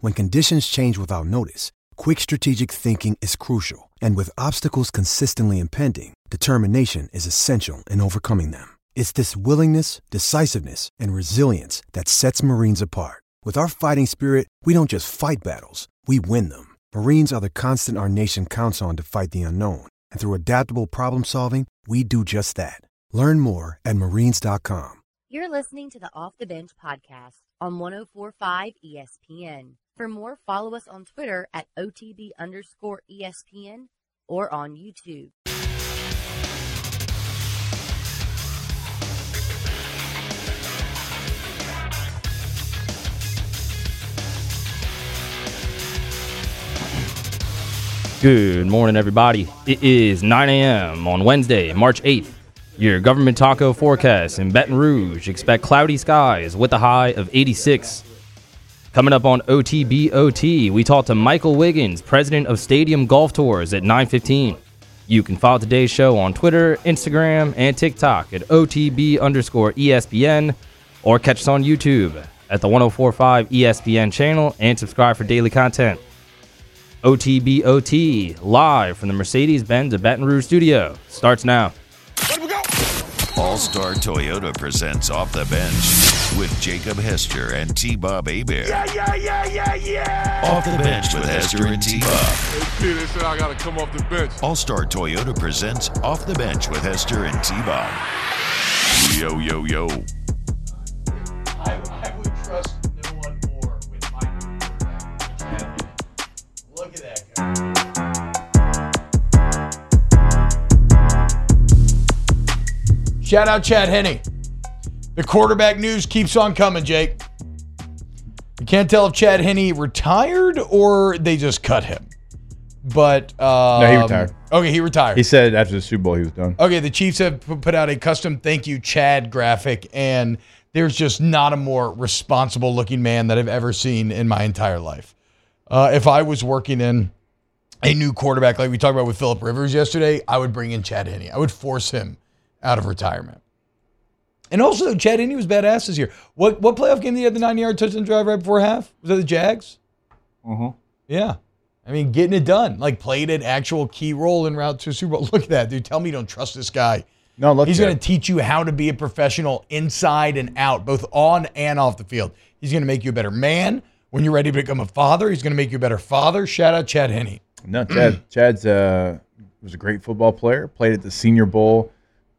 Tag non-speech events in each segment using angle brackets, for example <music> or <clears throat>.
When conditions change without notice, quick strategic thinking is crucial. And with obstacles consistently impending, determination is essential in overcoming them. It's this willingness, decisiveness, and resilience that sets Marines apart. With our fighting spirit, we don't just fight battles, we win them. Marines are the constant our nation counts on to fight the unknown. And through adaptable problem solving, we do just that. Learn more at marines.com. You're listening to the Off the Bench podcast on 1045 ESPN. For more, follow us on Twitter at OTB underscore ESPN or on YouTube. Good morning, everybody. It is 9 a.m. on Wednesday, March 8th. Your government taco forecast in Baton Rouge. Expect cloudy skies with a high of 86. Coming up on OTBOT, we talk to Michael Wiggins, president of Stadium Golf Tours at 9:15. You can follow today's show on Twitter, Instagram, and TikTok at OTB underscore ESPN, or catch us on YouTube at the 1045 ESPN channel and subscribe for daily content. OTBOT live from the Mercedes Benz of Baton Rouge studio starts now. All Star Toyota presents Off the Bench with Jacob Hester and T Bob Hebert. Yeah, yeah, yeah, yeah, yeah. Off the Bench with Hester and T Bob. Hey, Peter said I gotta come off the bench. All Star Toyota presents Off the Bench with Hester and T Bob. Yo, yo, yo. I, I would trust no one more with my quarterback. Look at that guy. Shout out Chad Henne. The quarterback news keeps on coming, Jake. You can't tell if Chad Henne retired or they just cut him. But um, No, he retired. Okay, he retired. He said after the Super Bowl he was done. Okay, the Chiefs have put out a custom thank you Chad graphic, and there's just not a more responsible looking man that I've ever seen in my entire life. Uh, if I was working in a new quarterback like we talked about with Philip Rivers yesterday, I would bring in Chad Henne. I would force him out of retirement. And also, Chad Henne was badass this year. What what playoff game did he have the nine yard touchdown drive right before half? Was that the Jags? Uh-huh. Yeah. I mean, getting it done. Like played an actual key role in route to Super Bowl. <laughs> Look at that, dude. Tell me you don't trust this guy. No, look. He's going to teach you how to be a professional inside and out, both on and off the field. He's going to make you a better man when you're ready to become a father. He's going to make you a better father. Shout out Chad Henne. No, Chad. <clears throat> Chad's uh, was a great football player. Played at the Senior Bowl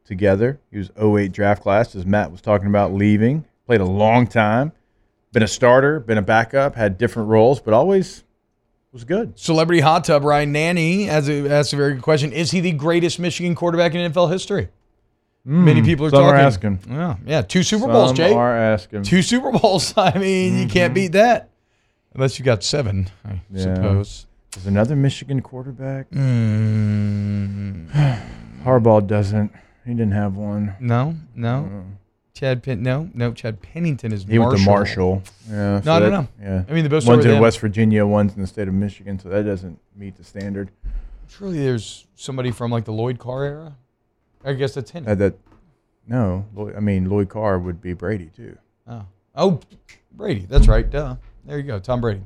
together. He was 08 draft class, as Matt was talking about leaving. Played a long time. Been a starter. Been a backup. Had different roles, but always was good. Celebrity hot tub Ryan Nanny has a, asked a very good question. Is he the greatest Michigan quarterback in NFL history? Many people are some talking. are asking. Yeah, yeah. Two Super Bowls, Some Jay. are asking. Two Super Bowls. <laughs> I mean, you can't beat that. Unless you got seven, I Yeah. suppose. There's another Michigan quarterback. Mm, <sighs> Harbaugh doesn't. He didn't have one. no, no. Uh-huh. Chad Pen. No, no. Chad Pennington is. He Marshall. went to Marshall. Yeah. No, I don't that- know. Yeah. I mean, the start one's in. West Virginia, one's in the state of Michigan, so that doesn't meet the standard. Surely there's somebody from like the Lloyd Carr era. I guess that's him. That, that no, I mean Lloyd Carr would be Brady too. Oh, oh, Brady. That's right. Duh. There you go. Tom Brady,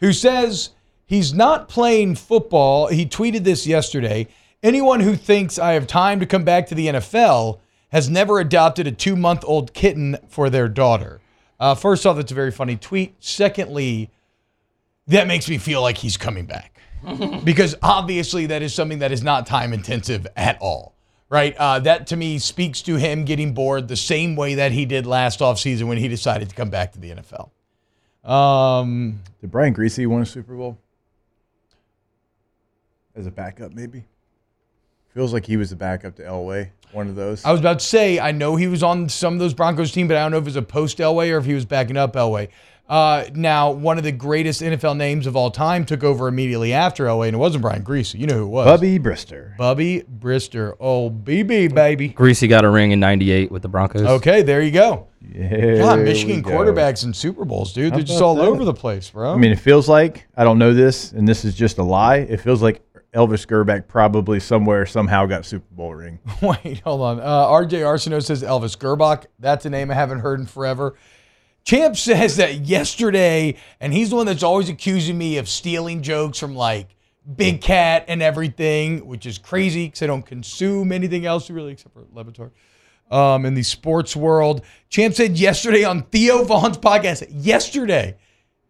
who says he's not playing football. He tweeted this yesterday. Anyone who thinks I have time to come back to the NFL has never adopted a two month old kitten for their daughter. Uh, first off, that's a very funny tweet. Secondly, that makes me feel like he's coming back <laughs> because obviously that is something that is not time intensive at all. Right. Uh, that to me speaks to him getting bored the same way that he did last offseason when he decided to come back to the NFL. Um, Did Brian Griese win a Super Bowl as a backup? Maybe feels like he was the backup to Elway. One of those. I was about to say, I know he was on some of those Broncos team, but I don't know if it was a post Elway or if he was backing up Elway. Uh, now, one of the greatest NFL names of all time took over immediately after Elway, and it wasn't Brian Griese. You know who it was? Bubby Brister. Bubby Brister. Oh, BB, baby. Griese got a ring in '98 with the Broncos. Okay, there you go. Yeah. God, Michigan quarterbacks in Super Bowls, dude. They're just all that? over the place, bro. I mean, it feels like I don't know this, and this is just a lie. It feels like Elvis Grbac probably somewhere somehow got Super Bowl ring. <laughs> Wait, hold on. Uh, RJ Arsenault says Elvis Grbac. That's a name I haven't heard in forever. Champ <laughs> says that yesterday, and he's the one that's always accusing me of stealing jokes from like Big Cat and everything, which is crazy because I don't consume anything else really except for Levitar. Um, in the sports world, Champ said yesterday on Theo Von's podcast, yesterday,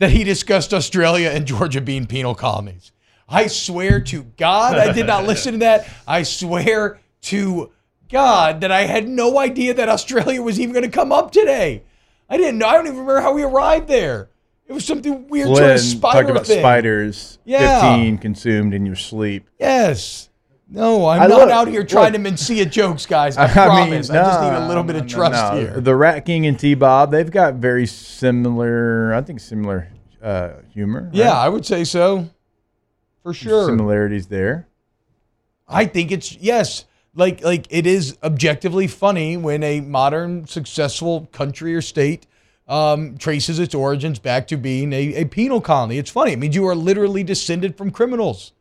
that he discussed Australia and Georgia being penal colonies. I swear to God, I did not <laughs> listen to that. I swear to God that I had no idea that Australia was even going to come up today. I didn't know. I don't even remember how we arrived there. It was something weird sort of spider talked about thing. spiders. Yeah. 15 consumed in your sleep. Yes. No, I'm I not look- out here trying look. to Mencia jokes, guys. I, <laughs> I promise. mean, I just need a no, little bit of no, trust no. here. The Rat King and T Bob, they've got very similar, I think, similar uh, humor. right? yeah, I would say so. For sure. Similarities there. I think it's yes, like like it is objectively funny when a modern successful country or state um, traces its origins back to being a, a penal colony. It's funny. It means you are literally descended from criminals.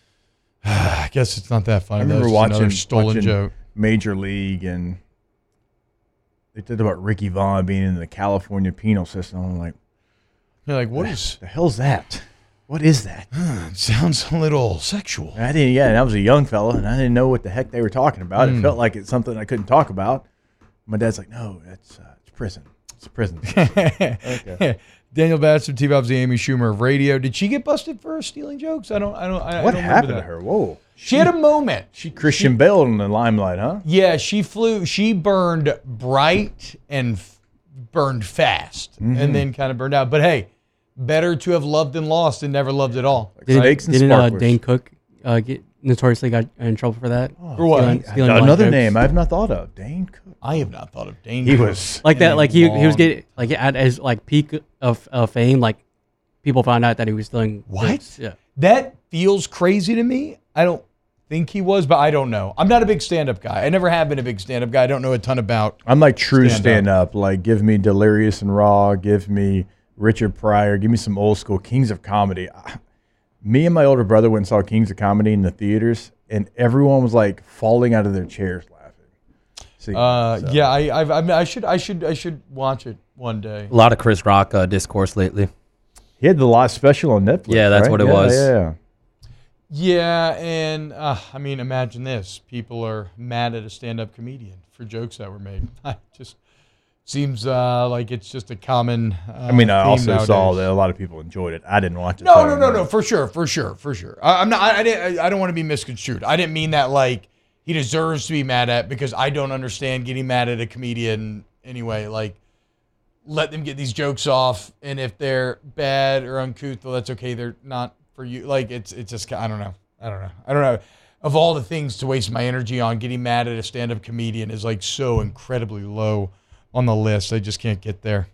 <sighs> I guess it's not that funny. I remember watching, stolen watching joke. Major League and they talked about Ricky Vaughn being in the California penal system. I'm like, You're like, what is? the hell's that? What is that? Sounds a little sexual. I didn't. Yeah, and I was a young fella, and I didn't know what the heck they were talking about. Hmm. It felt like it's something I couldn't talk about. My dad's like, "No, that's uh, it's prison. It's a prison." <laughs> Daniel Batts of T-Bob's the Amy Schumer of radio. Did she get busted for stealing jokes? I don't. I don't. I, I what don't remember happened to her? Whoa, She had a moment. she Christian Bale in the limelight, huh? Yeah, she flew. She burned bright and f- burned fast, Mm-hmm. and then kind of burned out. But hey, better to have loved and lost than never loved at all. Did, Snakes and didn't uh, sparklers. Dane Cook uh, get notoriously got in trouble for that? For what? Stealing- stealing black Another jokes? name I've not thought of. Dane Cook. I have not thought of Dane. He Cook was- like that. Like he he was long- getting like at his like peak of, of fame. Like people found out that he was stealing. What? jokes. Yeah. That feels crazy to me. I don't think he was, but I don't know. I'm not a big stand-up guy. I never have been a big stand-up guy. I don't know a ton about. I'm like true Stand stand, up. Like give me Delirious and Raw. Give me Richard Pryor. Give me some old school Kings of Comedy. Me and my older brother went and saw Kings of Comedy in the theaters, and everyone was like falling out of their chairs laughing. See, Uh, so- Yeah, I, I've, I, mean, I should, I should, I should watch it one day. A lot of Chris Rock uh, discourse lately. He had the last special on Netflix. Yeah, that's right? what it Yeah, was. Yeah. Yeah, and uh, I mean, imagine this: people are mad at a stand-up comedian for jokes that were made. <laughs> I just seems uh, like it's just a common. Uh, I mean, I theme also saw that a lot of people enjoyed it. I didn't watch it. No, no, no, no, for sure, for sure, for sure. I, I'm not. I, I didn't. I don't want to be misconstrued. I didn't mean that like he deserves to be mad at because I don't understand getting mad at a comedian anyway. Like, let them get these jokes off, and if they're bad or uncouth, well, that's okay. They're not for you. Like, it's it's just I don't know. I don't know. I don't know. Of all the things to waste my energy on, getting mad at a stand-up comedian is like so incredibly low on the list. They just can't get there.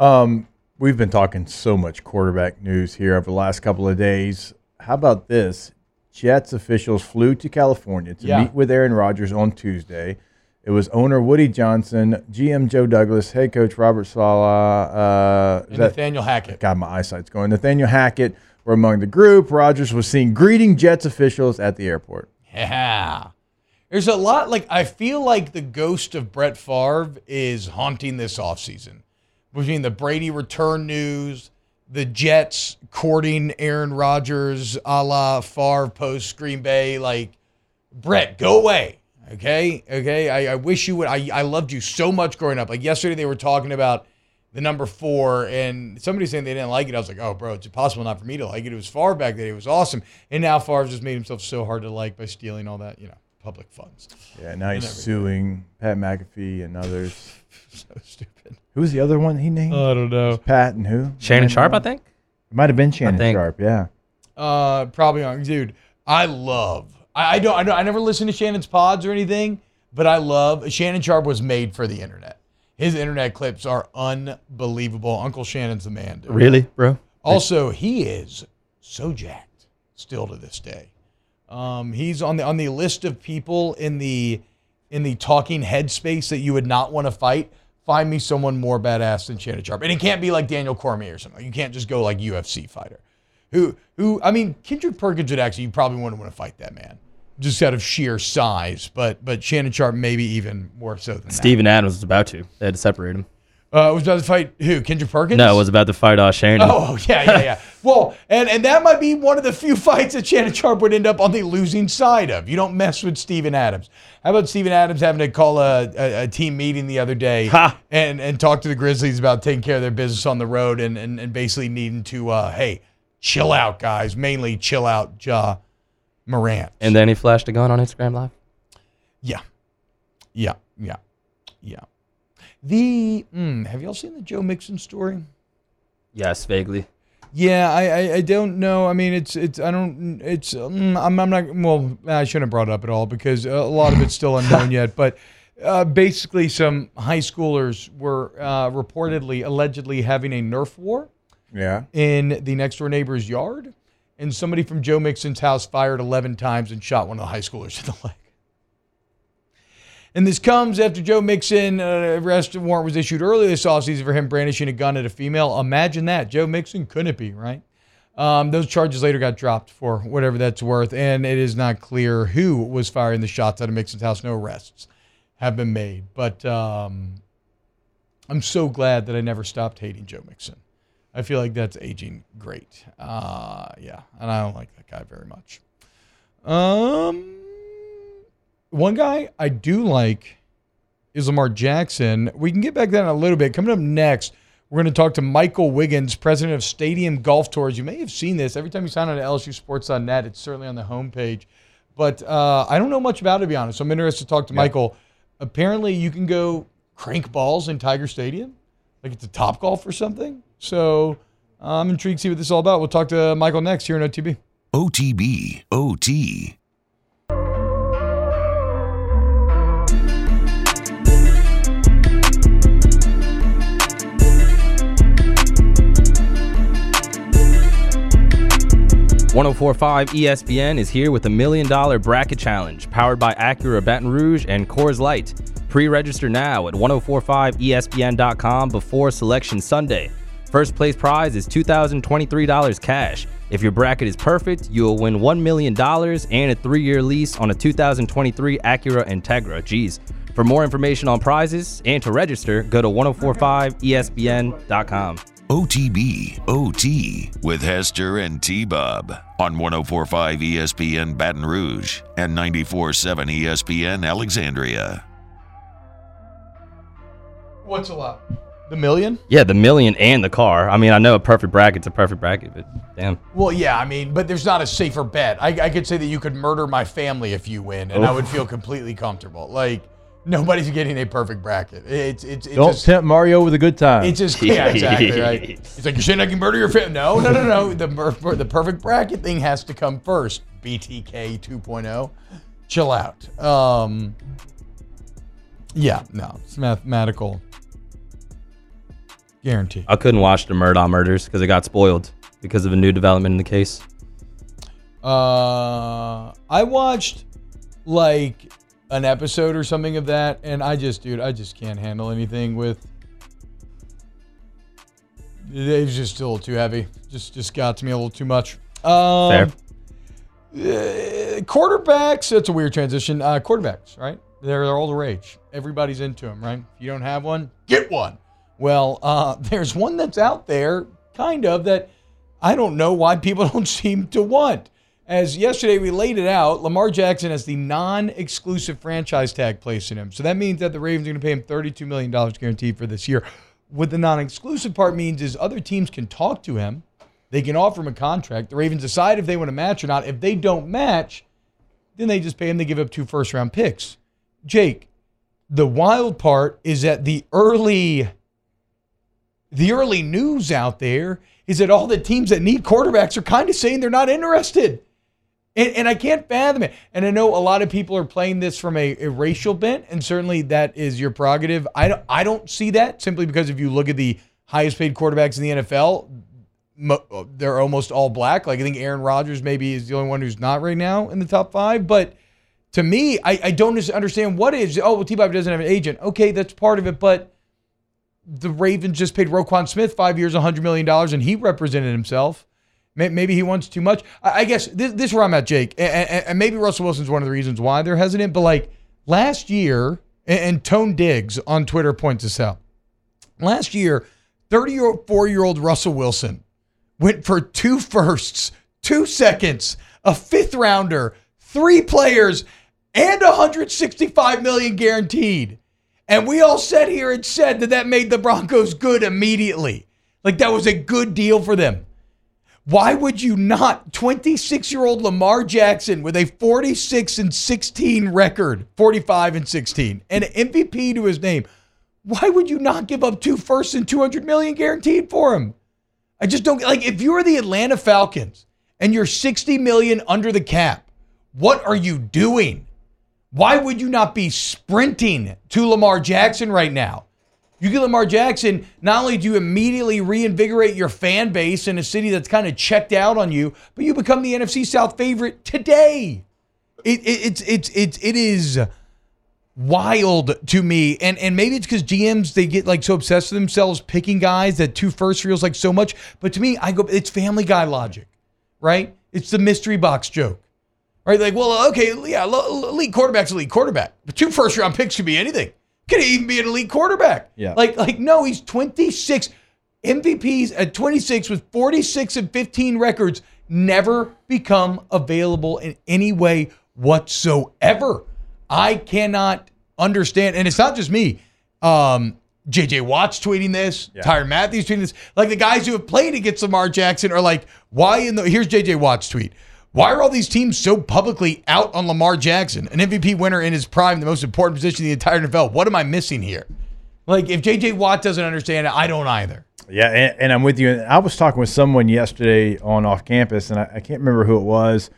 Um, we've been talking so much quarterback news here over the last couple of days. How about this? Jets officials flew to California to Yeah. meet with Aaron Rodgers on Tuesday. It was owner Woody Johnson, GM Joe Douglas, head coach Robert Saleh. Uh, Nathaniel Hackett. God, my eyesight's going. Nathaniel Hackett were among the group. Rodgers was seen greeting Jets officials at the airport. Yeah. There's a lot like I feel like the ghost of Brett Favre is haunting this offseason. Between the Brady return news, the Jets courting Aaron Rodgers a la Favre post Green Bay, like Brett, go away. Okay. Okay. I, I wish you would I, I loved you so much growing up. Like yesterday they were talking about the number four, and somebody saying they didn't like it. I was like, oh, bro, it's impossible not for me to like it. It was Favre back then. It was awesome. And now Favre just made himself so hard to like by stealing all that, you know, public funds. Yeah, now he's suing Pat McAfee and others. <laughs> so stupid. Who was the other one he named? I don't know. Pat and who? Shannon Sharpe, I think. It might have been Shannon think. Sharpe. Yeah. Uh, probably on, dude. I love. I, I don't. I don't. I never listen to Shannon's pods or anything, but I love. Shannon Sharpe was made for the internet. His internet clips are unbelievable. Uncle Shannon's the man. Dude. Really, bro? Also, he is so jacked still to this day. Um, he's on the on the list of people in the in the talking head space that you would not want to fight. Find me someone more badass than Shannon Sharpe, and it can't be like Daniel Cormier or something. You can't just go like UFC fighter. Who who? I mean, Kendrick Perkins would actually you probably wouldn't want to fight that man, just out of sheer size. But but Shannon Sharpe maybe even more so than that. Steven Adams was about to. They had to separate him. Uh, was about to fight who? Kendrick Perkins? No, I was about to fight uh, Shannon. Oh yeah, yeah, yeah. Well, and and that might be one of the few <laughs> fights that Shannon Sharpe would end up on the losing side of. You don't mess with Steven Adams. How about Steven Adams having to call a, a, a team meeting the other day Ha. and and talk to the Grizzlies about taking care of their business on the road and and, and basically needing to uh, hey, chill out, guys. Mainly chill out, Ja Morant. And then he flashed a gun on Instagram Live. Yeah. Yeah. Yeah. Yeah. The mm, have y'all seen the Joe Mixon story? Yes, vaguely. Yeah, I, I, I don't know. I mean, it's it's I don't it's mm, I'm I'm not well. I shouldn't have brought it up at all because a lot of it's still unknown yet. But uh, basically, some high schoolers were uh, reportedly allegedly having a Nerf war Yeah. in the next door neighbor's yard, and somebody from Joe Mixon's house fired 11 times and shot one of the high schoolers in the leg. And this comes after Joe Mixon uh, arrest warrant was issued earlier this offseason for him brandishing a gun at a female. Imagine that. Joe Mixon couldn't be, right? Um, those charges later got dropped for whatever that's worth, and it is not clear who was firing the shots out of Mixon's house. No arrests have been made, but um, I'm so glad that I never stopped hating Joe Mixon. I feel like that's aging great. Uh, yeah, and I don't like that guy very much. Um, one guy I do like is Lamar Jackson. We can get back to that in a little bit. Coming up next, we're going to talk to Michael Wiggins, president of Stadium Golf Tours. You may have seen this every time you sign on to LSU LSUSports.net. It's certainly on the homepage, but uh, I don't know much about it to be honest. So I'm interested to talk to Michael. Apparently, you can go crank balls in Tiger Stadium, like it's a Top Golf or something. So I'm intrigued to see what this is all about. We'll talk to Michael next here on OTB. OTB, OT. One zero four five ESPN is here with a million dollar bracket challenge powered by Acura Baton Rouge and Coors Light. Pre-register now at 1045ESPN.com before Selection Sunday. First place prize is $2,023 cash. If your bracket is perfect, you will win $1 million and a three-year lease on a 2023 Acura Integra. Geez. For more information on prizes and to register, go to 1045ESPN.com. OTB, OT with Hester and T Bob on 1045 ESPN Baton Rouge and 947 ESPN Alexandria. What's a lot? The million? Yeah, the million and the car. I mean, I know a perfect bracket's a perfect bracket, but damn. Well, yeah, I mean, but there's not a safer bet. I, I could say that you could murder my family if you win, and I would feel completely comfortable. Like nobody's getting a perfect bracket. It's it's it's Don't just, tempt Mario with a good time. it's just <laughs> yeah, exactly right. It's like you're saying I can murder your family. No, no, no, no. The the perfect bracket thing has to come first. BTK 2.0. oh. Chill out. Um. Yeah, no, it's mathematical. Guarantee. I couldn't watch the Murdaugh murders because it got spoiled because of a new development in the case. Uh, I watched like an episode or something of that, and I just, dude, I just can't handle anything with. It was just a little too heavy. Just, just got to me a little too much. Um, Fair. uh, quarterbacks. That's a weird transition. Uh, quarterbacks, right? They're, they're all the rage. Everybody's into them, right? If you don't have one, get one. Well, uh, <laughs> there's one that's out there, kind of, that I don't know why people <laughs> don't seem to want. As yesterday we laid it out, Lamar Jackson has the non exclusive franchise tag placed in him. So that means that the Ravens are going to pay him $32 million guaranteed for this year. What the non exclusive part means is other teams can talk to him, they can offer him a contract. The Ravens decide if they want to match or not. If they don't match, then they just pay him, they give up two first round picks. Jake, the wild part is that the early the early news out there is that all the teams that need quarterbacks are kind of saying they're not interested. And, and I can't fathom it. And I know a lot of people are playing this from a, a racial bent, and certainly that is your prerogative. I don't, I don't see that simply because if you look at the highest paid quarterbacks in the NFL, mo- uh, they're almost all black. Like I think Aaron Rodgers maybe is the only one who's not right now in the top five. But to me, I, I don't understand what is. Oh, well, T-Bob doesn't have an agent. Okay, that's part of it, but the Ravens just paid Roquan Smith five years, $100 million, and he represented himself. May- Maybe he wants too much. I I guess this, this is where I'm at, Jake. And, and, and maybe Russell Wilson's one of the reasons why they're hesitant. But like last year, and, and Tone Diggs on Twitter points this out. Last year, 34 year old Russell Wilson went for two firsts, two seconds, a fifth rounder, three players, and 165 million guaranteed. And we all sat here and said that that made the Broncos good immediately. Like that was a good deal for them. Why would you not? 26 year old Lamar Jackson with a 46 and 16 record, 45 and 16, and an MVP to his name. Why would you not give up two firsts and 200 million guaranteed for him? I just don't like if you're the Atlanta Falcons and you're 60 million under the cap, what are you doing? Why would you not be sprinting to Lamar Jackson right now? You get Lamar Jackson, not only do you immediately reinvigorate your fan base in a city that's kind of checked out on you, but you become the NFC South favorite today. It, it, it's it is wild to me, and and maybe it's because GMs they get like so obsessed with themselves picking guys that two first feels like so much. But to me, I go it's Family Guy logic, right? It's the mystery box joke. Right, like, well, okay, yeah, elite quarterback's elite quarterback, but two first round picks could be anything. Could he even be an elite quarterback. Yeah. Like, like no, he's 26 MVPs at 26 with 46 and 15 records never become available in any way whatsoever. I cannot understand, and it's not just me. Um, JJ Watt's tweeting this, Tyron Matthews tweeting this. Like the guys who have played against Lamar Jackson are like, why in the here's JJ Watt's tweet. Why are all these teams so publicly out on Lamar Jackson, an MVP winner in his prime, the most important position in the entire NFL? What am I missing here? Like, if JJ Watt doesn't understand it, I don't either. Yeah, and, and I'm with you. And I was talking with someone yesterday on off campus, and I, I can't remember who it was.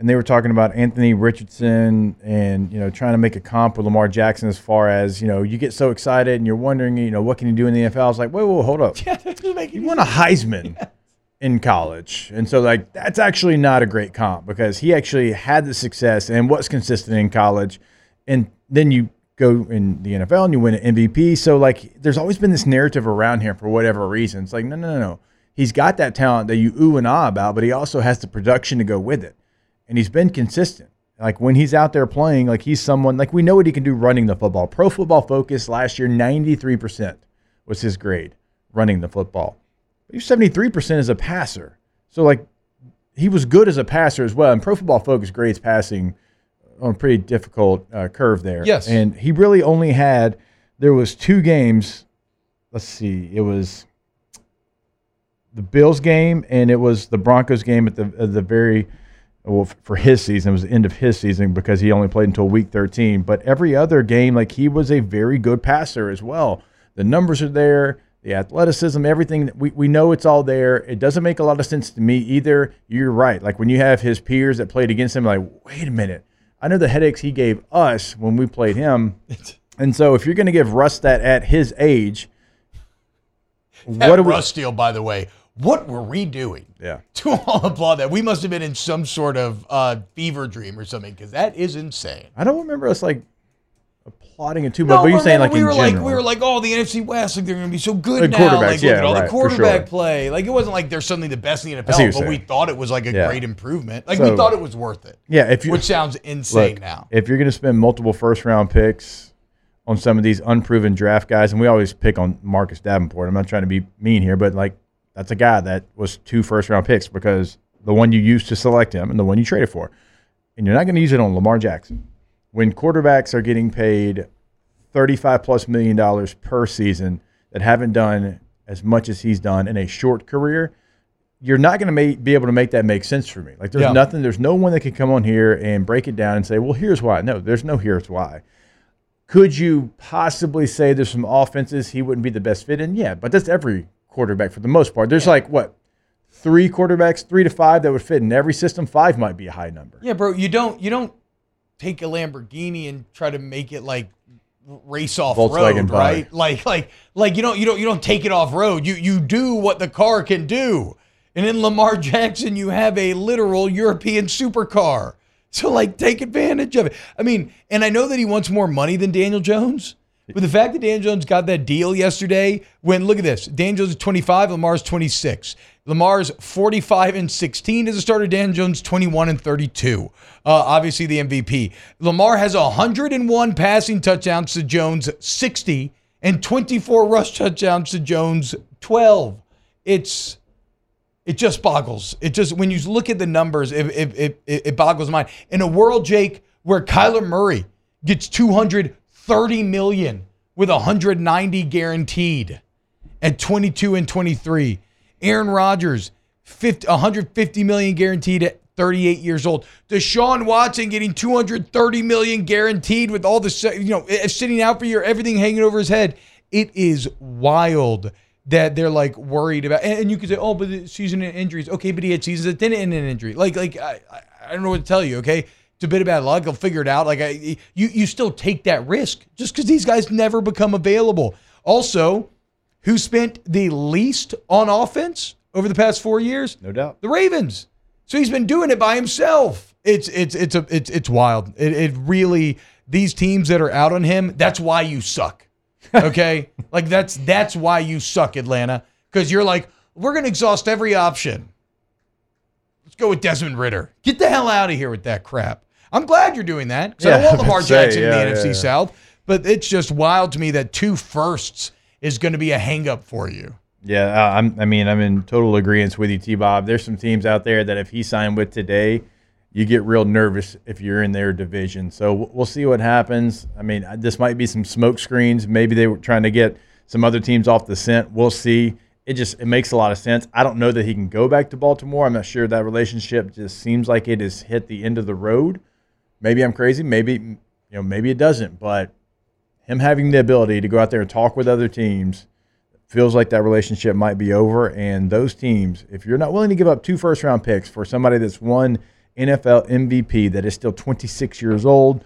And they were talking about Anthony Richardson and you know trying to make a comp with Lamar Jackson as far as you know you get so excited and you're wondering you know what can you do in the NFL. I was like, wait, wait, hold up. <laughs> Yeah, that doesn't make He any won a Heisman <laughs> in college, and so like that's actually not a great comp because he actually had the success and was consistent in college, and then you go in the NFL and you win an MVP. So like, there's always been this narrative around here for whatever reason. It's like no, no, no, no. He's got that talent that you ooh and ah about, but he also has the production to go with it, and he's been consistent. Like when he's out there playing, like he's someone like we know what he can do running the football. Pro Football Focus last year, 93% was his grade running the football. He's 73% as a passer. So, like, he was good as a passer as well. And Pro Football Focus grades passing on a pretty difficult uh, curve there. Yes. And he really only had, there was two games. Let's see. It was the Bills game and it was the Broncos game at the, at the very, well, for his season, it was the end of his season because he only played until week 13. But every other game, like, he was a very good passer as well. The numbers are there the athleticism, everything. We, we know it's all there. It doesn't make a lot of sense to me either. You're right. Like when you have his peers that played against him, like, wait a minute. I know the headaches he gave us when we played him. <laughs> And so if you're going to give Russ that at his age, That what. Russ deal, by the way, what were we doing? Yeah. <laughs> To all applaud that. We must have been in some sort of uh, fever dream or something because that is insane. I don't remember us like applauding it too much, but you're saying like we were general. like we were like, oh, the NFC West, like they're going to be so good The now. Like, look yeah, at all right, the quarterback sure. play. Like it wasn't like they're suddenly the best in the see what you're NFL, but we thought it was like a Yeah. great improvement. Like So- we thought it was worth it. yeah, if you Which sounds insane Look, now. If you're going to spend multiple first round picks on some of these unproven draft guys, and we always pick on Marcus Davenport. I'm not trying to be mean here, but like that's a guy that was two first round picks because the one you used to select him and the one you traded for. And you're not going to use it on Lamar Jackson. When quarterbacks are getting paid 35 plus million dollars per season that haven't done as much as he's done in a short career, you're not going to be able to make that make sense for me. Like there's Yeah. nothing, there's no one that can come on here and break it down and say, well, here's why. No, there's no here's why. Could you possibly say there's some offenses he wouldn't be the best fit in? Yeah, but that's every quarterback for the most part. There's like what three quarterbacks, three to five that would fit in every system, five might be a high number. Yeah, bro, you don't you don't take a Lamborghini and try to make it like race off Volkswagen road, right? Like like like you don't you don't you don't take it off road. You you do what the car can do. And in Lamar <laughs> Jackson, you have a literal European supercar. So like take advantage of it. I mean, and I know that he wants more money than Daniel Jones. But the fact that Dan Jones got that deal yesterday, when look at this, Dan Jones is 25, Lamar's 26. Lamar's 45 and 16 as a starter. Dan Jones 21 and 32. Uh, obviously the MVP. Lamar has 101 passing touchdowns to Jones 60 and 24 rush touchdowns to Jones 12. It's it just boggles. It just when you look at the numbers, it it, it, it boggles mind. In a world, Jake, where Kyler Murray gets 230 million with 190 guaranteed at 22 and 23. Aaron Rodgers, 50, 150 million guaranteed at 38 years old. Deshaun Watson getting 230 million guaranteed with all the you know eh, sitting out for year, everything hanging over his head. It is wild that they're like worried about. And, you could say, oh, but the season and injuries. Okay, but he had seasons that didn't end in an injury. Like like I- I don't know what to tell you. Okay. It's a bit of bad luck. They'll figure it out. Like I, you, you still take that risk just because these guys never become available. Also, who spent the least on offense over the past four years? No doubt. The Ravens. So he's been doing it by himself. It's it's it's a it's it's wild. It, it really these teams that are out on him. That's why you suck. Okay, <laughs> like that's that's why you suck, Atlanta, because you're like we're gonna exhaust every option. Let's go with Desmond Ridder. Get the hell out of here with that crap. I'm glad you're doing that because I Yeah, don't want I Lamar say, Jackson yeah, in the yeah, NFC. South, but it's just wild to me that two firsts is going to be a hangup for you. Yeah, uh, I'm, I mean, I'm in total agreement with you, T. Bob. There's some teams out there that if he signed with today, you get real nervous if you're in their division. So we'll see what happens. I mean, this might be some smoke screens. Maybe they were trying to get some other teams off the scent. We'll see. It just it makes a lot of sense. I don't know that he can go back to Baltimore. I'm not sure that relationship just seems like it has hit the end of the road. Maybe I'm crazy. Maybe you know, maybe it doesn't. But him having the ability to go out there and talk with other teams feels like that relationship might be over. And those teams, if you're not willing to give up two first round picks for somebody that's won NFL MVP that is still 26 years old,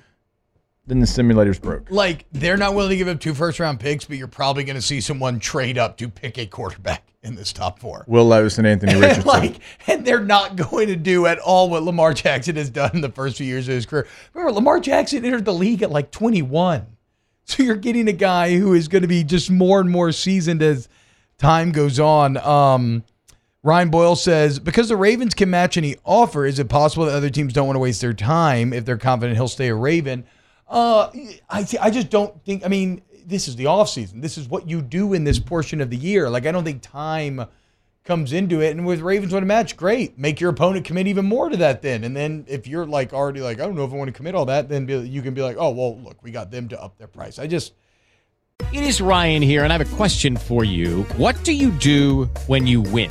then the simulator's broke. Like they're not willing to give up two first round picks, but you're probably going to see someone trade up to pick a quarterback in this top four. Will Levis and Anthony And <laughs> Richardson. like, and they're not going to do at all what Lamar Jackson has done in the first few years of his career. Remember, Lamar Jackson entered the league at like 21. So you're getting a guy who is going to be just more and more seasoned as time goes on. Um, Ryan Boyle says, because the Ravens can match any offer, is it possible that other teams don't want to waste their time if they're confident he'll stay a Raven? Uh, I, I just don't think, I mean, this is the offseason. This is what you do in this portion of the year. Like, I don't think time comes into it. And with Ravens want to match, great. Make your opponent commit even more to that then. And then if you're like already like, I don't know if I want to commit all that, then be, you can be like, oh, well, look, we got them to up their price. I just, It is Ryan here, and I have a question for you. What do you do when you win?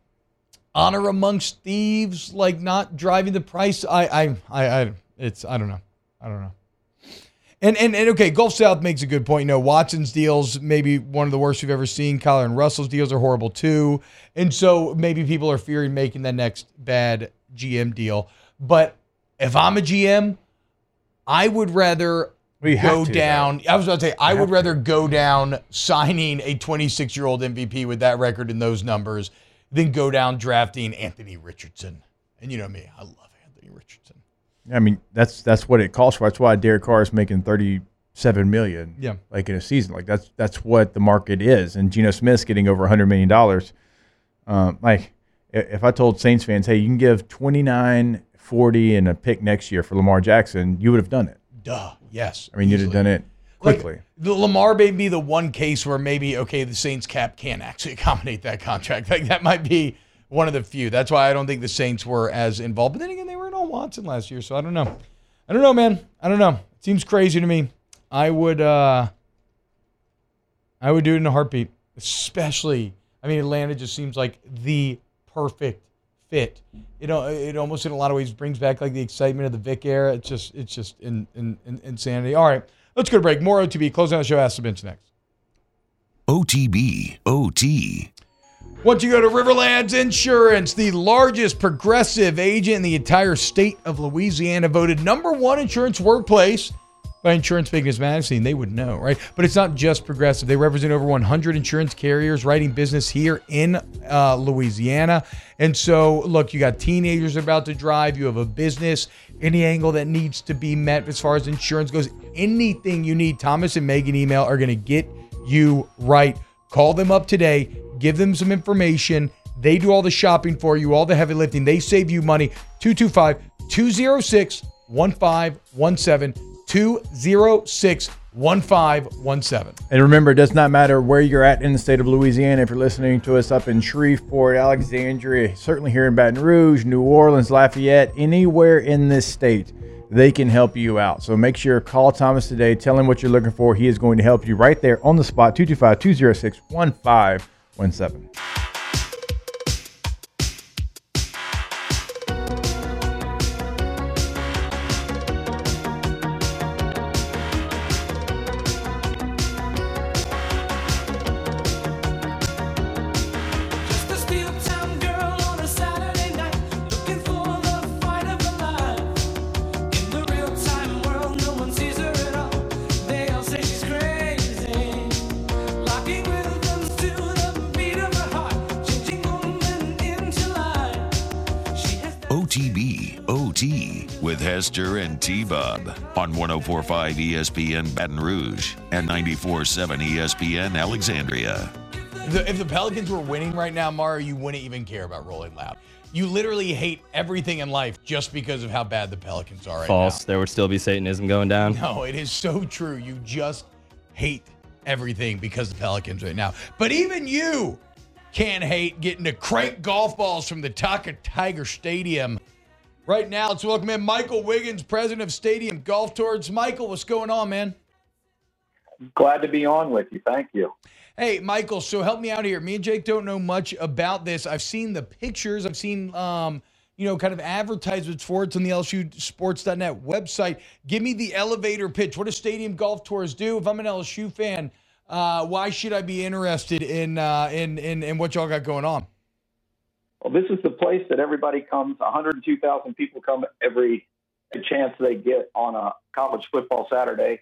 honor amongst thieves, like not driving the price. I, I, I, I it's, I don't know. I don't know. And, and and okay, Gulf South makes a good point. You know, Watson's deals maybe one of the worst we've ever seen. Kyler and Russell's deals are horrible too, and so maybe people are fearing making the next bad GM deal. But if I'm a GM, I would rather have go to, down. I was about to say I would rather go down signing a 26 year old MVP with that record and those numbers than go down drafting Anthony Richardson. And you know me, I love Anthony Richardson. I mean, that's that's what it calls for. That's why Derek Carr is making thirty-seven million. Yeah. like in a season. Like that's that's what the market is. And Geno Smith's getting over hundred million dollars. Um, like if I told Saints fans, hey, you can give 29, 40 and a pick next year for Lamar Jackson, you would have done it. Duh. Yes. I mean, you'd have done it quickly. Like, the Lamar may be the one case where maybe okay, the Saints cap can't actually <laughs> accommodate that contract. Like that might be one of the few. That's why I don't think the Saints were as involved. But then again, they were in on Watson last year, so I don't know. I don't know, man. I don't know. It seems crazy to me. I would uh I would do it in a heartbeat. Especially I mean Atlanta just seems like the perfect fit. You know, it almost in a lot of ways brings back like the excitement of the Vic era. It's just it's just in, in, in insanity. All right. Let's go to break. More OTB. Closing out the show. Ask the bench next. OTB, OT. Once you go to Riverlands Insurance, the largest progressive agent in the entire state of Louisiana, voted number one insurance workplace by Insurance Business Magazine. They would know, right? But it's not just progressive. They represent over 100 insurance carriers writing business here in uh, Louisiana. And so, look, you got teenagers about to drive, you have a business, any angle that needs to be met as far as insurance goes, anything you need, Thomas and Megan email are going to get you right. Call them up today, give them some information. They do all the shopping for you, all the heavy lifting. They save you money. 225 206 1517. 206 1517. And remember, it does not matter where you're at in the state of Louisiana. If you're listening to us up in Shreveport, Alexandria, certainly here in Baton Rouge, New Orleans, Lafayette, anywhere in this state, they can help you out. So make sure call Thomas today. Tell him what you're looking for. He is going to help you right there on the spot. 225 206 1517. On 1045 ESPN Baton Rouge and 947 ESPN Alexandria. The, if the Pelicans were winning right now, Mara, you wouldn't even care about Rolling Loud. You literally hate everything in life just because of how bad the Pelicans are right False. There would still be Satanism going down. No, it is so true. You just hate everything because of the Pelicans right now. But even you can't hate getting to crank golf balls from the Taka Tiger Stadium. Right now, let's welcome in Michael Wiggins, president of Stadium Golf Tours. Michael, what's going on, man? Glad to be on with you. Thank you. Hey, Michael, so help me out here. Me and Jake don't know much about this. I've seen the pictures. I've seen, um, you know, kind of advertisements for it on the LSU Sports.net website. Give me the elevator pitch. What does Stadium Golf Tours do? If I'm an LSU fan, uh, why should I be interested in, uh, in, in, in what y'all got going on? Well, this is the place that everybody comes. 102,000 people come every chance they get on a college football Saturday.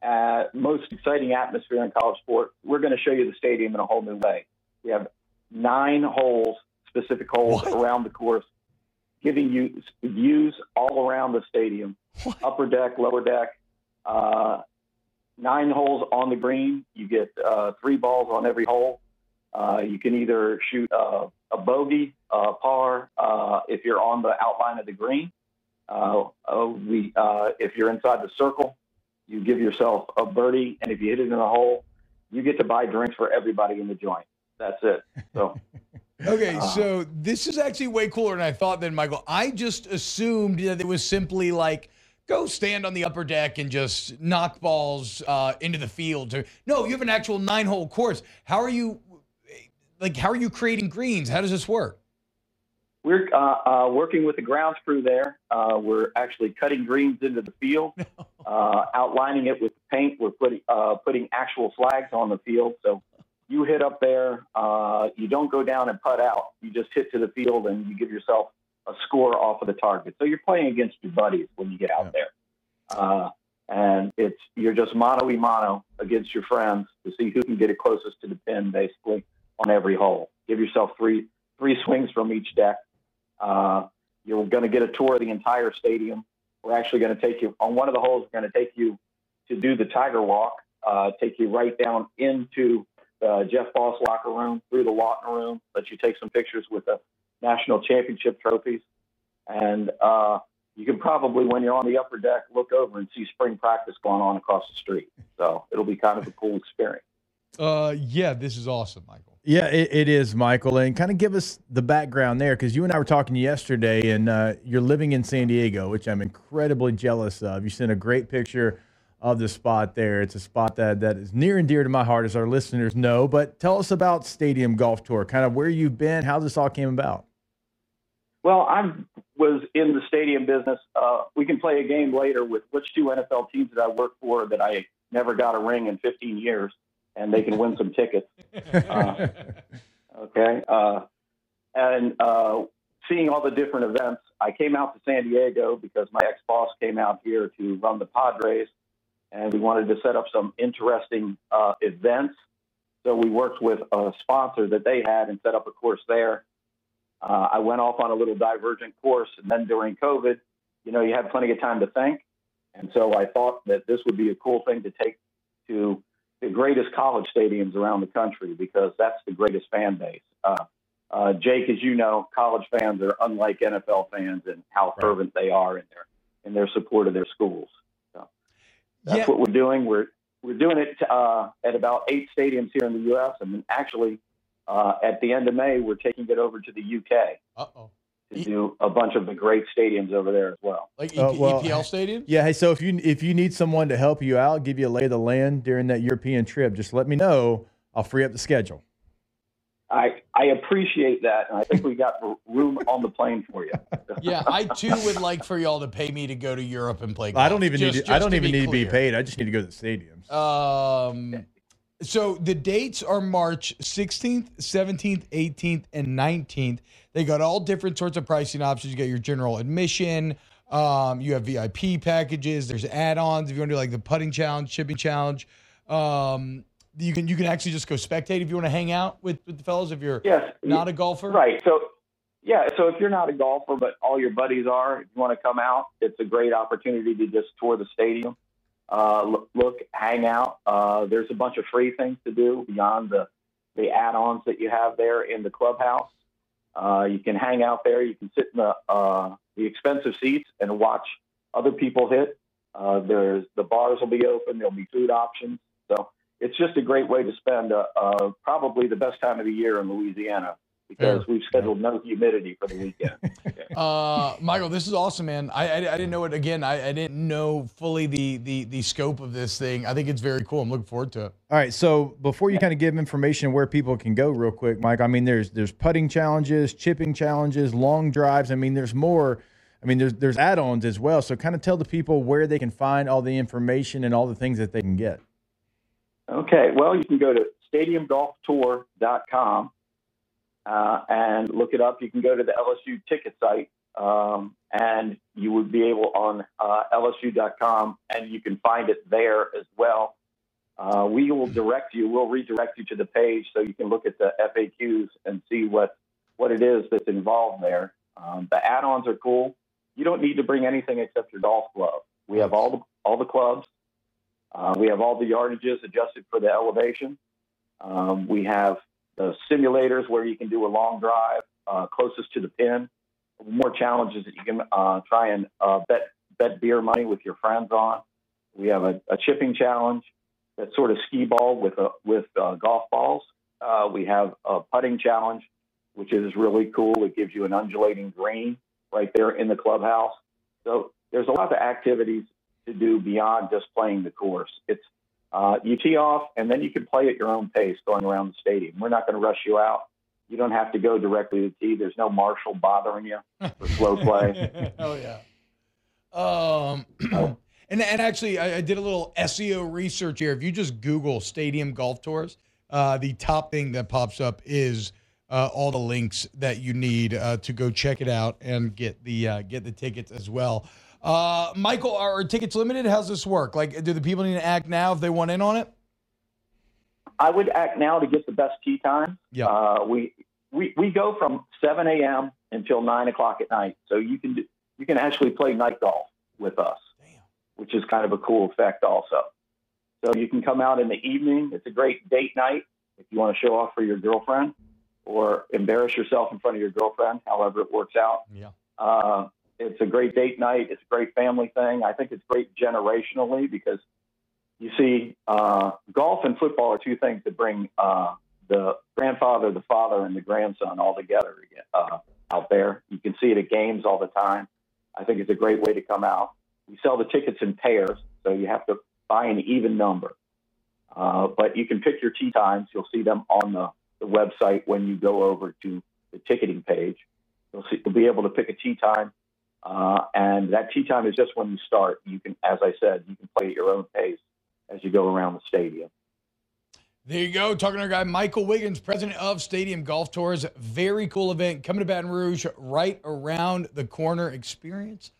Uh, most exciting atmosphere in college sport. We're going to show you the stadium in a whole new way. We have nine holes, specific holes around the course, giving you views all around the stadium, upper deck, lower deck. Uh, nine holes on the green. You get uh, three balls on every hole. Uh, you can either shoot uh, a bogey, a par, uh, if you're on the outline of the green. Uh, uh, we, uh, if you're inside the circle, you give yourself a birdie, and if you hit it in a hole, you get to buy drinks for everybody in the joint. That's it. So. <laughs> Okay, so this is actually way cooler than I thought then, Michael. I just assumed that it was simply like go stand on the upper deck and just knock balls uh, into the field. No, you have an actual nine hole course. How are you like how are you creating greens? How does this work? We're uh, uh, working with the grounds crew there. Uh, we're actually cutting greens into the field, <laughs> uh, outlining it with paint. We're putting uh, putting actual flags on the field. So you hit up there, uh, you don't go down and putt out. You just hit to the field and you give yourself a score off of the target. So you're playing against your buddies when you get out there, uh, and it's you're just mano y mano against your friends to see who can get it closest to the pin, basically on every hole. Give yourself three three swings from each deck. Uh, You're going to get a tour of the entire stadium. We're actually going to take you on one of the holes. We're going to take you to do the Tiger Walk, uh, take you right down into the Jeff Boss locker room, through the Lawton room, let you take some pictures with the national championship trophies. And uh, you can probably, when you're on the upper deck, look over and see spring practice going on across the street. So it'll be kind of a cool experience. Uh, yeah, this is awesome, Michael. Yeah, it, it is, Michael. And kind of give us the background there because you and I were talking yesterday, and uh, you're living in San Diego, which I'm incredibly jealous of. You sent a great picture of the spot there. It's a spot that, that is near and dear to my heart, as our listeners know. But tell us about Stadium Golf Tour, kind of where you've been, how this all came about. Well, I was in the stadium business. Uh, we can play a game later with which two NFL teams that I worked for that I never got a ring in 15 years, and they can win some tickets. <laughs> Uh, okay. Uh, and uh, seeing all the different events, I came out to San Diego because my ex boss came out here to run the Padres, and we wanted to set up some interesting uh, events. So we worked with a sponsor that they had and set up a course there. Uh, I went off on a little divergent course, and then during COVID, you know, you had plenty of time to think, and so I thought that this would be a cool thing to take to the greatest college stadiums around the country because that's the greatest fan base. Uh, uh, Jake, as you know, college fans are unlike NFL fans in how fervent they are in their in their support of their schools. So that's Yeah. what we're doing. We're we're doing it uh, at about eight stadiums here in the U.S. and then actually uh, at the end of May we're taking it over to the U.K. Uh-oh. To do a bunch of the great stadiums over there as well. Like Uh, well, EPL stadium? Yeah, hey, so if you if you need someone to help you out, give you a lay of the land during that European trip, just let me know. I'll free up the schedule. I I appreciate that, and I think we got room on the plane for you. <laughs> Yeah, I too would like for y'all to pay me to go to Europe and play golf. I don't even Just- need to, I don't to even be need to be paid. I just need to go to the stadiums. Um, so the dates are March 16th, 17th, 18th, and 19th. They got all different sorts of pricing options. You got your general admission. Um, you have VIP packages. There's add-ons if you want to do like the putting challenge, chipping challenge. Um, you can you can actually just go spectate if you want to hang out with, with the fellows if you're Yes, not a golfer. Right. So, yeah. So if you're not a golfer, but all your buddies are, if you want to come out, it's a great opportunity to just tour the stadium, uh, look, hang out. Uh, there's a bunch of free things to do beyond the the add-ons that you have there in the clubhouse. Uh, you can hang out there. You can sit in the uh, the expensive seats and watch other people hit. Uh, there's the bars will be open. There'll be food options. So it's just a great way to spend uh, uh, probably the best time of the year in Louisiana because we've scheduled no humidity for the weekend. <laughs> Uh, Michael, this is awesome, man. I, I, I didn't know it again. I, I didn't know fully the, the the scope of this thing. I think it's very cool. I'm looking forward to it. All right, so before you kind of give information where people can go, real quick, Mike. I mean, there's there's putting challenges, chipping challenges, long drives. I mean, there's more. I mean, there's there's add-ons as well. So, kind of tell the people where they can find all the information and all the things that they can get. Okay, well, you can go to stadiumgolftour.com uh, and look it up. You can go to the LSU ticket site, um, and you would be able on uh, LSU.com, and you can find it there as well. Uh, we will direct you. We'll redirect you to the page so you can look at the FAQs and see what what it is that's involved there. Um, the add-ons are cool. You don't need to bring anything except your golf glove. We have all the all the clubs. Uh, we have all the yardages adjusted for the elevation. Um, we have the simulators where you can do a long drive uh, closest to the pin. More challenges that you can uh, try and uh, bet bet beer money with your friends on. We have a, a chipping challenge that's sort of skee ball with a, with uh, golf balls. Uh, we have a putting challenge, which is really cool. It gives you an undulating green right there in the clubhouse. So there's a lot of activities to do beyond just playing the course. It's uh, you tee off, and then you can play at your own pace going around the stadium. We're not going to rush you out. You don't have to go directly to the tee. There's no marshal bothering you for slow <laughs> play. oh yeah. Um, <clears throat> and and actually, I, I did a little SEO research here. If you just Google stadium golf tours, uh, the top thing that pops up is uh, all the links that you need uh, to go check it out and get the uh, get the tickets as well. Uh, Michael, are tickets limited? How's this work? Like, do the people need to act now if they want in on it? I would act now to get the best tee time. Yeah. Uh, we, we we go from 7 a.m. until nine o'clock at night. So you can do, you can actually play night golf with us, which is kind of a cool effect also. So you can come out in the evening. It's a great date night if you want to show off for your girlfriend or embarrass yourself in front of your girlfriend, however it works out. Yeah. Uh, it's a great date night. It's a great family thing. I think it's great generationally because you see, uh, golf and football are two things that bring uh, the grandfather, the father, and the grandson all together uh, out there. You can see it at games all the time. I think it's a great way to come out. We sell the tickets in pairs, so you have to buy an even number. Uh, but you can pick your tee times. You'll see them on the, the website when you go over to the ticketing page. You'll, see, you'll be able to pick a tee time, uh, and that tee time is just when you start. You can, as I said, you can play at your own pace as you go around the stadium. There you go. Talking to our guy, Michael Wiggins, president of Stadium Golf Tours. Very cool event coming to Baton Rouge right around the corner. Experience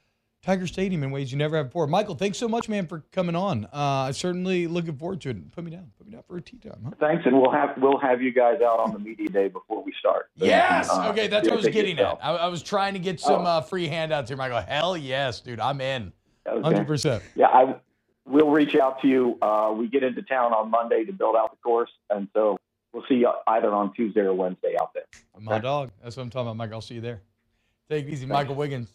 Tiger Stadium in ways you never have before. Michael, thanks so much, man, for coming on. Uh, I certainly looking forward to it. Put me down. Put me down for a tea time. Huh? Thanks, and we'll have we'll have you guys out on the media day before we start. So Yes. can, uh, okay, that's what I was getting yourself. at. I, I was trying to get some Oh. uh, free handouts here, Michael. Hell yes, dude. I'm in. Okay. 100%. Yeah, I we'll reach out to you. Uh, we get into town on Monday to build out the course, and so we'll see you either on Tuesday or Wednesday out there. My dog. That's what I'm talking about, Michael. I'll see you there. Take it easy, Michael Wiggins.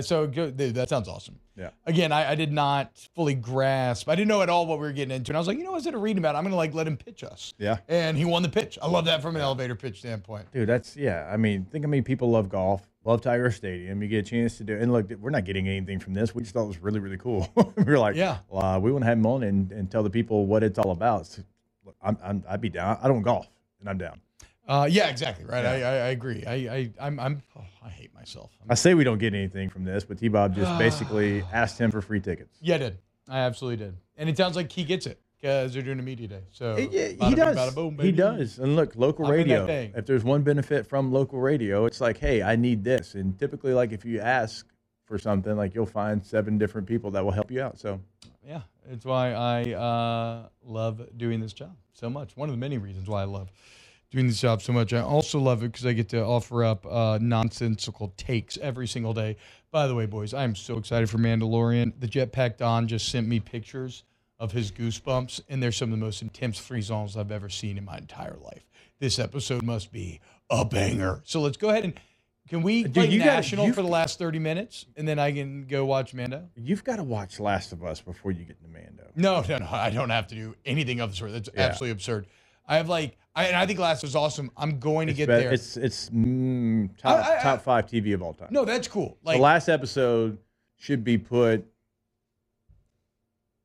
So that sounds awesome. Yeah. Again, I, I did not fully grasp. I didn't know at all what we were getting into. And I was like, you know, instead of reading about it, I'm going to like let him pitch us. Yeah. And he won the pitch. I love that from an elevator pitch standpoint. Dude, that's yeah. I mean, think how many people love golf, love Tiger Stadium. You get a chance to do, and look, we're not getting anything from this. We just thought it was really, really cool. <laughs> we were like, Yeah. well, uh, we want to have him on and, and tell the people what it's all about. So, look, I'm, I'm, I'd be down. I don't golf, and I'm down. Uh, yeah, exactly. Right. Yeah. I, I, I agree. I, I, I'm, I'm, oh, I hate myself. I say we don't get anything from this, but T Bob just <sighs> basically asked him for free tickets. Yeah, I did. I absolutely did. And it sounds like he gets it because they're doing a media day. So Yeah, he does. bada boom, he does. And look, local I'm radio. If there's one benefit from local radio, it's like, hey, I need this. And typically, like if you ask for something, like you'll find seven different people that will help you out. So Yeah, it's why I uh, love doing this job so much. One of the many reasons why I love doing this job so much. I also love it because I get to offer up uh, nonsensical takes every single day. By the way, boys, I am so excited for Mandalorian. The Jetpack Don just sent me pictures of his goosebumps, and they're some of the most intense frisons I've ever seen in my entire life. This episode must be a banger. So let's go ahead and can we Dude, play gotta- national you've- for the last thirty minutes, and then I can go watch Mando. you've got to watch Last of Us before you get to Mando. No, no, no. I don't have to do anything of the sort. That's Yeah. absolutely absurd. I have like, I, and I think Last was awesome. I'm going to It's get be- there. It's it's mm, top I- I- top five TV of all time. no, that's cool. Like, the last episode should be put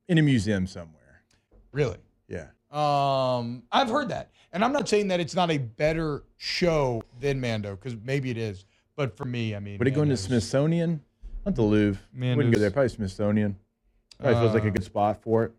in a museum somewhere. really. Yeah. Um, I've heard that, and I'm not saying that it's not a better show than Mando because maybe it is. But for me, I mean, Would it go into Smithsonian? Not the Louvre. Wouldn't go there. Probably Smithsonian. Probably feels like a Uh, good spot for it.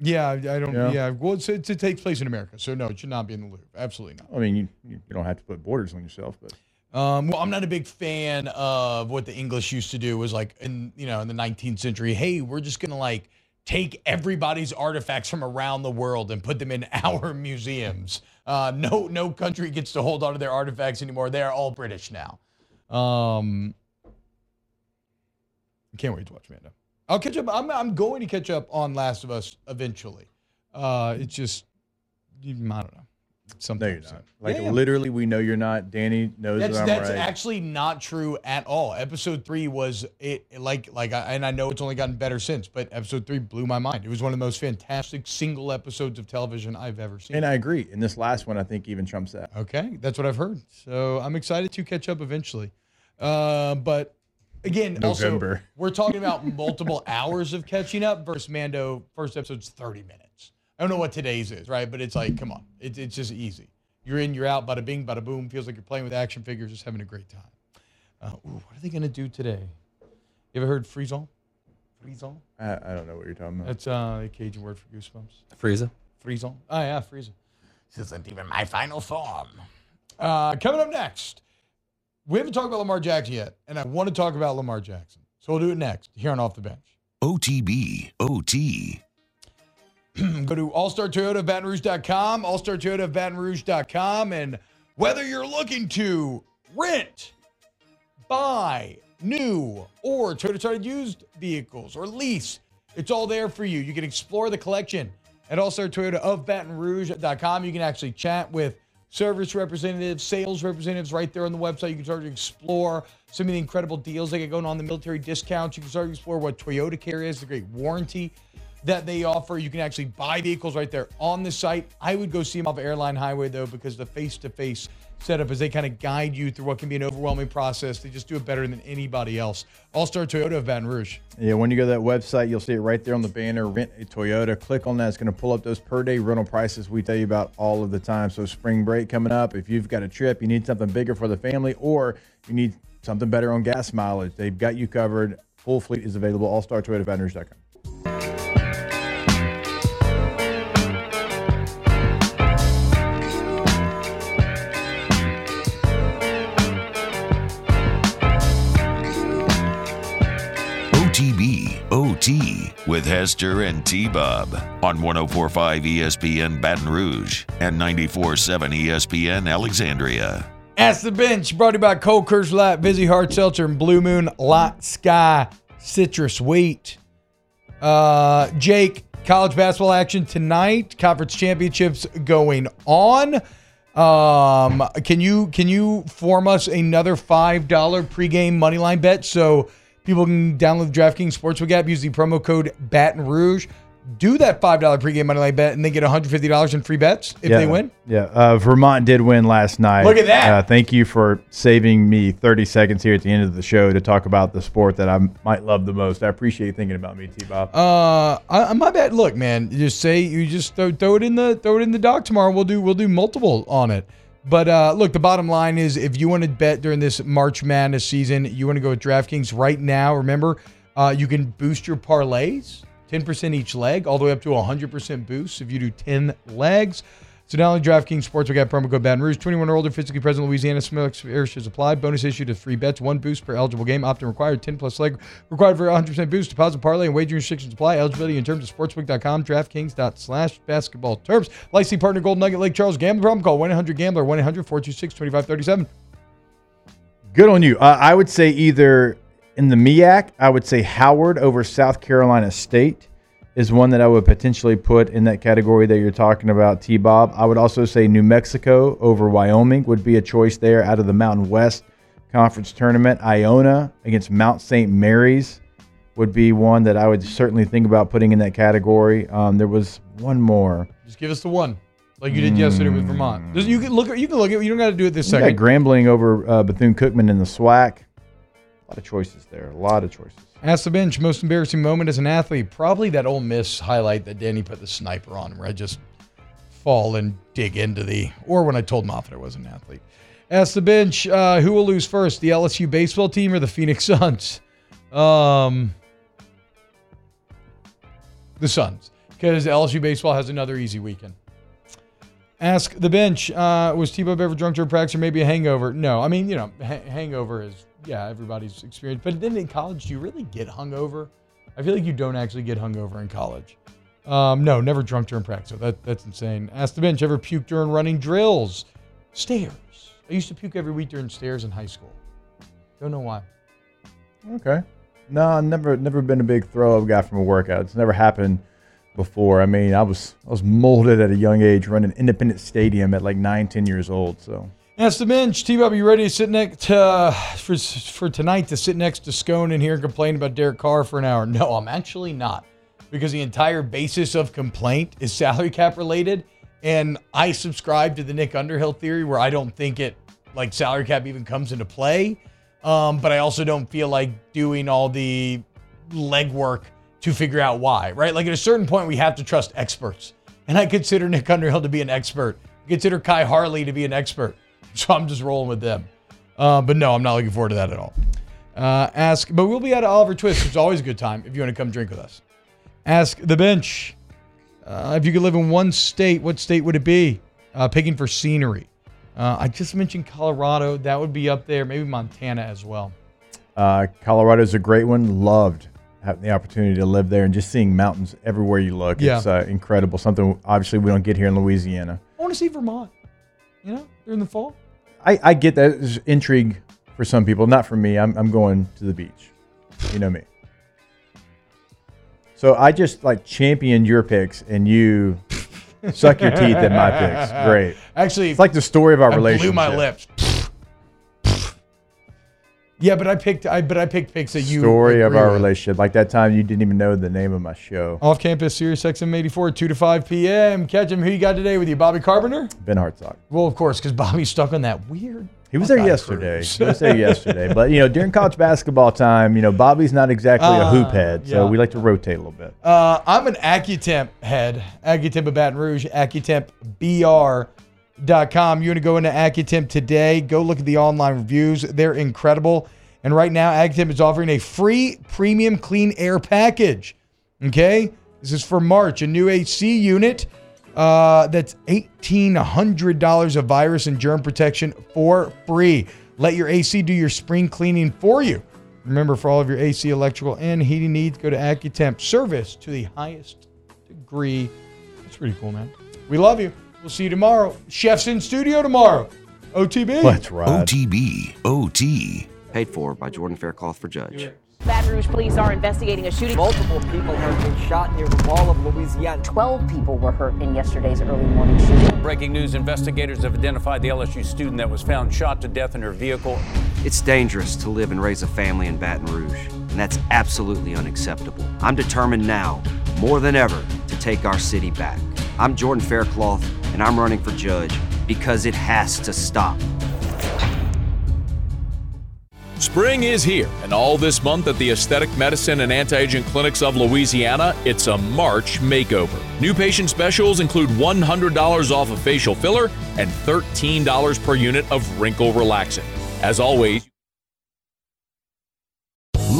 Yeah, I don't. Yeah. Yeah, well, it's, it's, it takes place in America, so no, it should not be in the Louvre. Absolutely not. I mean, you you don't have to put borders on yourself, but Um, well, I'm not a big fan of what the English used to do. Was like in you know in the 19th century. Hey, we're just gonna like take everybody's artifacts from around the world and put them in <laughs> our museums. Uh, no, no country gets to hold on to their artifacts anymore. They are all British now. Um, I can't wait to watch Mando. I'll catch up. I'm, I'm going to catch up on Last of Us eventually. Uh, it's just I don't know. Something. no, you're not. Like Yeah, yeah. literally, we know you're not. Danny knows That's that I'm that's right. actually not true at all. Episode three was it like like I, and I know it's only gotten better since, but episode three blew my mind. It was one of the most fantastic single episodes of television I've ever seen. and I agree. And this last one, I think even trumps that. Okay, that's what I've heard. So I'm excited to catch up eventually. Uh, but again, November. also we're talking about multiple <laughs> hours of catching up versus Mando. First episode's 30 minutes. I don't know what today's is, right? But it's like, come on, it's it's just easy. You're in, you're out, bada bing, bada boom. Feels like you're playing with action figures, just having a great time. Uh, ooh, what are they gonna do today? You ever heard Frisson? Frisson? I, I don't know what you're talking about. That's uh, a Cajun word for goosebumps. Frieza. Frisson. Oh yeah, Frieza. This isn't even my final form. Uh, coming up next, we haven't talked about Lamar Jackson yet, and I want to talk about Lamar Jackson. So we'll do it next here on Off the Bench. OTB, OT. <clears throat> Go to Allstar Toyota of Baton Rouge.com, Allstar Toyota of Baton Rouge.com, and whether you're looking to rent, buy new or Toyota started used vehicles or lease. It's all there for you. You can explore the collection at All Star Toyota of Baton Rouge.com. You can actually chat with service representatives, sales representatives right there on the website. You can start to explore some of the incredible deals they get going on, the military discounts. You can start to explore what Toyota Care is, the great warranty that they offer. You can actually buy vehicles right there on the site. I would go see them off Airline Highway though, because the face-to-face setup is they kind of guide you through what can be an overwhelming process. They just do it better than anybody else. All Star Toyota of Baton Rouge. Yeah, when you go to that website, you'll see it right there on the banner. Rent a Toyota. Click on that. It's going to pull up those per day rental prices we tell you about all of the time. So, spring break coming up. If you've got a trip, you need something bigger for the family, or you need something better on gas mileage, they've got you covered. Full fleet is available. All Star Toyota Rouge.com. with Hester and T Bob on 1045 ESPN Baton Rouge and 947 ESPN Alexandria. Ask the Bench, brought to you by Cold Coors Light, Vizzy Hard Seltzer, and Blue Moon Light Sky Citrus Wheat. Uh, Jake, college basketball action tonight. Conference championships going on. Um, can you can you form us another five dollar pregame money line bet so people can download the DraftKings Sportsbook app, use the promo code Baton Rouge, do that five dollar pregame money line bet, and then get one hundred fifty dollars in free bets if yeah, they win. Yeah, uh, Vermont did win last night. Look at that. Uh, thank you for saving me 30 seconds here at the end of the show to talk about the sport that I might love the most. I appreciate you thinking about me, T Bob. Uh, I, my bad. Look, man, you just say you just throw, throw it in the throw it in the dock tomorrow. We'll do we'll do multiple on it. But uh, look, the bottom line is if you want to bet during this March Madness season, you want to go with DraftKings right now. Remember, uh, you can boost your parlays, 10% each leg, all the way up to 100% boost if you do 10 legs. So not only DraftKings Sportsbook got promo code Baton Rouge, 21 or older, physically present Louisiana, select areas apply. Bonus issued to free bets, one boost per eligible game. Opt-in required, 10 plus leg required for 100% boost. Deposit parlay and wagering restrictions apply. Eligibility in terms of sportsbook.com, DraftKings.slash basketball terms. Licensing partner Golden Nugget Lake Charles. Gambling problem? Call 1-800-GAMBLER, 1-800-426-2537. Good on you. Uh, I would say either in the MEAC, I would say Howard over South Carolina State is one that I would potentially put in that category that you're talking about, T Bob. I would also say New Mexico over Wyoming would be a choice there out of the Mountain West Conference tournament. Iona against Mount St. Mary's would be one that I would certainly think about putting in that category. Um, there was one more. Just give us the one, like you did yesterday with Vermont. You can look. You can look at. You don't got to do it this You got second. Grambling over uh, Bethune Cookman in the SWAC. A lot of choices there. A lot of choices. Ask the bench. Most embarrassing moment as an athlete? Probably that Ole Miss highlight that Danny put the sniper on, where I just fall and dig into the, or when I told Moffitt I was an athlete. Ask the bench. Uh, who will lose first, the LSU baseball team or the Phoenix <laughs> Suns? Um, the Suns, because LSU baseball has another easy weekend. Ask the bench. Uh, was T-Bob ever drunk during practice or maybe a hangover? No. I mean, you know, ha- hangover is yeah, everybody's experience. But then in college, do you really get hungover? I feel like you don't actually get hungover in college. Um, no, never drunk during practice. So that that's insane. Ask the bench. Ever puke during running drills? Stairs. I used to puke every week during stairs in high school. Don't know why. Okay. No, never never been a big throw up guy from a workout. It's never happened before. I mean, I was I was molded at a young age running Independence Stadium at like nine, ten years old. So Ask the bench. T-Bob, you ready to sit next uh, for for tonight to sit next to Scone in here and complain about Derek Carr for an hour? No, I'm actually not, because the entire basis of complaint is salary cap related, and I subscribe to the Nick Underhill theory where I don't think it like salary cap even comes into play, um, but I also don't feel like doing all the legwork to figure out why. Right? Like at a certain point, we have to trust experts, and I consider Nick Underhill to be an expert. I consider Kai Harley to be an expert. <laughs> So I'm just rolling with them. Uh, but no, I'm not looking forward to that at all. Uh, ask, but we'll be at Oliver Twist, which is always a good time if you want to come drink with us. Ask the bench. Uh, if you could live in one state, what state would it be? Uh, picking for scenery. Uh, I just mentioned Colorado. That would be up there. Maybe Montana as well. uh, Colorado's a great one. Loved having the opportunity to live there and just seeing mountains everywhere you look. Yeah. It's uh, incredible. Something obviously we don't get here in Louisiana. I want to see Vermont. You know, during the fall. I, I get that. There's intrigue for some people. Not for me. I'm I'm going to the beach. You know me. So I just like championed your picks, and you suck your teeth at my picks. <laughs> Great. Actually, it's like the story of our I relationship. blew my lips. Yeah, but I picked I but I picked picks that you Story of our with. relationship. Like that time you didn't even know the name of my show. Off campus, Sirius XM 84, 2 to 5 p.m. Catch him. Who you got today with you? Bobby Carpenter? Ben Hartsock. Well, of course, because Bobby's stuck on that weird. He was there yesterday. He was there yesterday. But you know, during college basketball time, you know, Bobby's not exactly a Uh, hoop head, so yeah. we like to rotate a little bit. Uh, I'm an Accutemp head. Accutemp of Baton Rouge, AccutempBR.com. You want to go into Accutemp today? Go look at the online reviews. They're incredible. And right now, Accutemp is offering a free premium clean air package. Okay? This is for March, a new AC unit uh, that's $1,800 of virus and germ protection for free. Let your AC do your spring cleaning for you. Remember, for all of your AC, electrical, and heating needs, go to AccuTemp. Service to the highest degree. That's pretty cool, man. We love you. We'll see you tomorrow. Chef's in studio tomorrow. OTB. That's right. OTB, OT. Paid for by Jordan Faircloth for Judge. Baton Rouge police are investigating a shooting. Multiple people have been shot near the Mall of Louisiana. 12 people were hurt in yesterday's early morning shooting. Breaking news investigators have identified the LSU student that was found shot to death in her vehicle. It's dangerous to live and raise a family in Baton Rouge, and that's absolutely unacceptable. I'm determined now, more than ever, to take our city back. I'm Jordan Faircloth, and I'm running for judge because it has to stop. Spring is here, and all this month at the Aesthetic Medicine and Anti-Aging Clinics of Louisiana, it's a March makeover. New patient specials include $100 off a facial filler and $13 per unit of wrinkle relaxant. As always,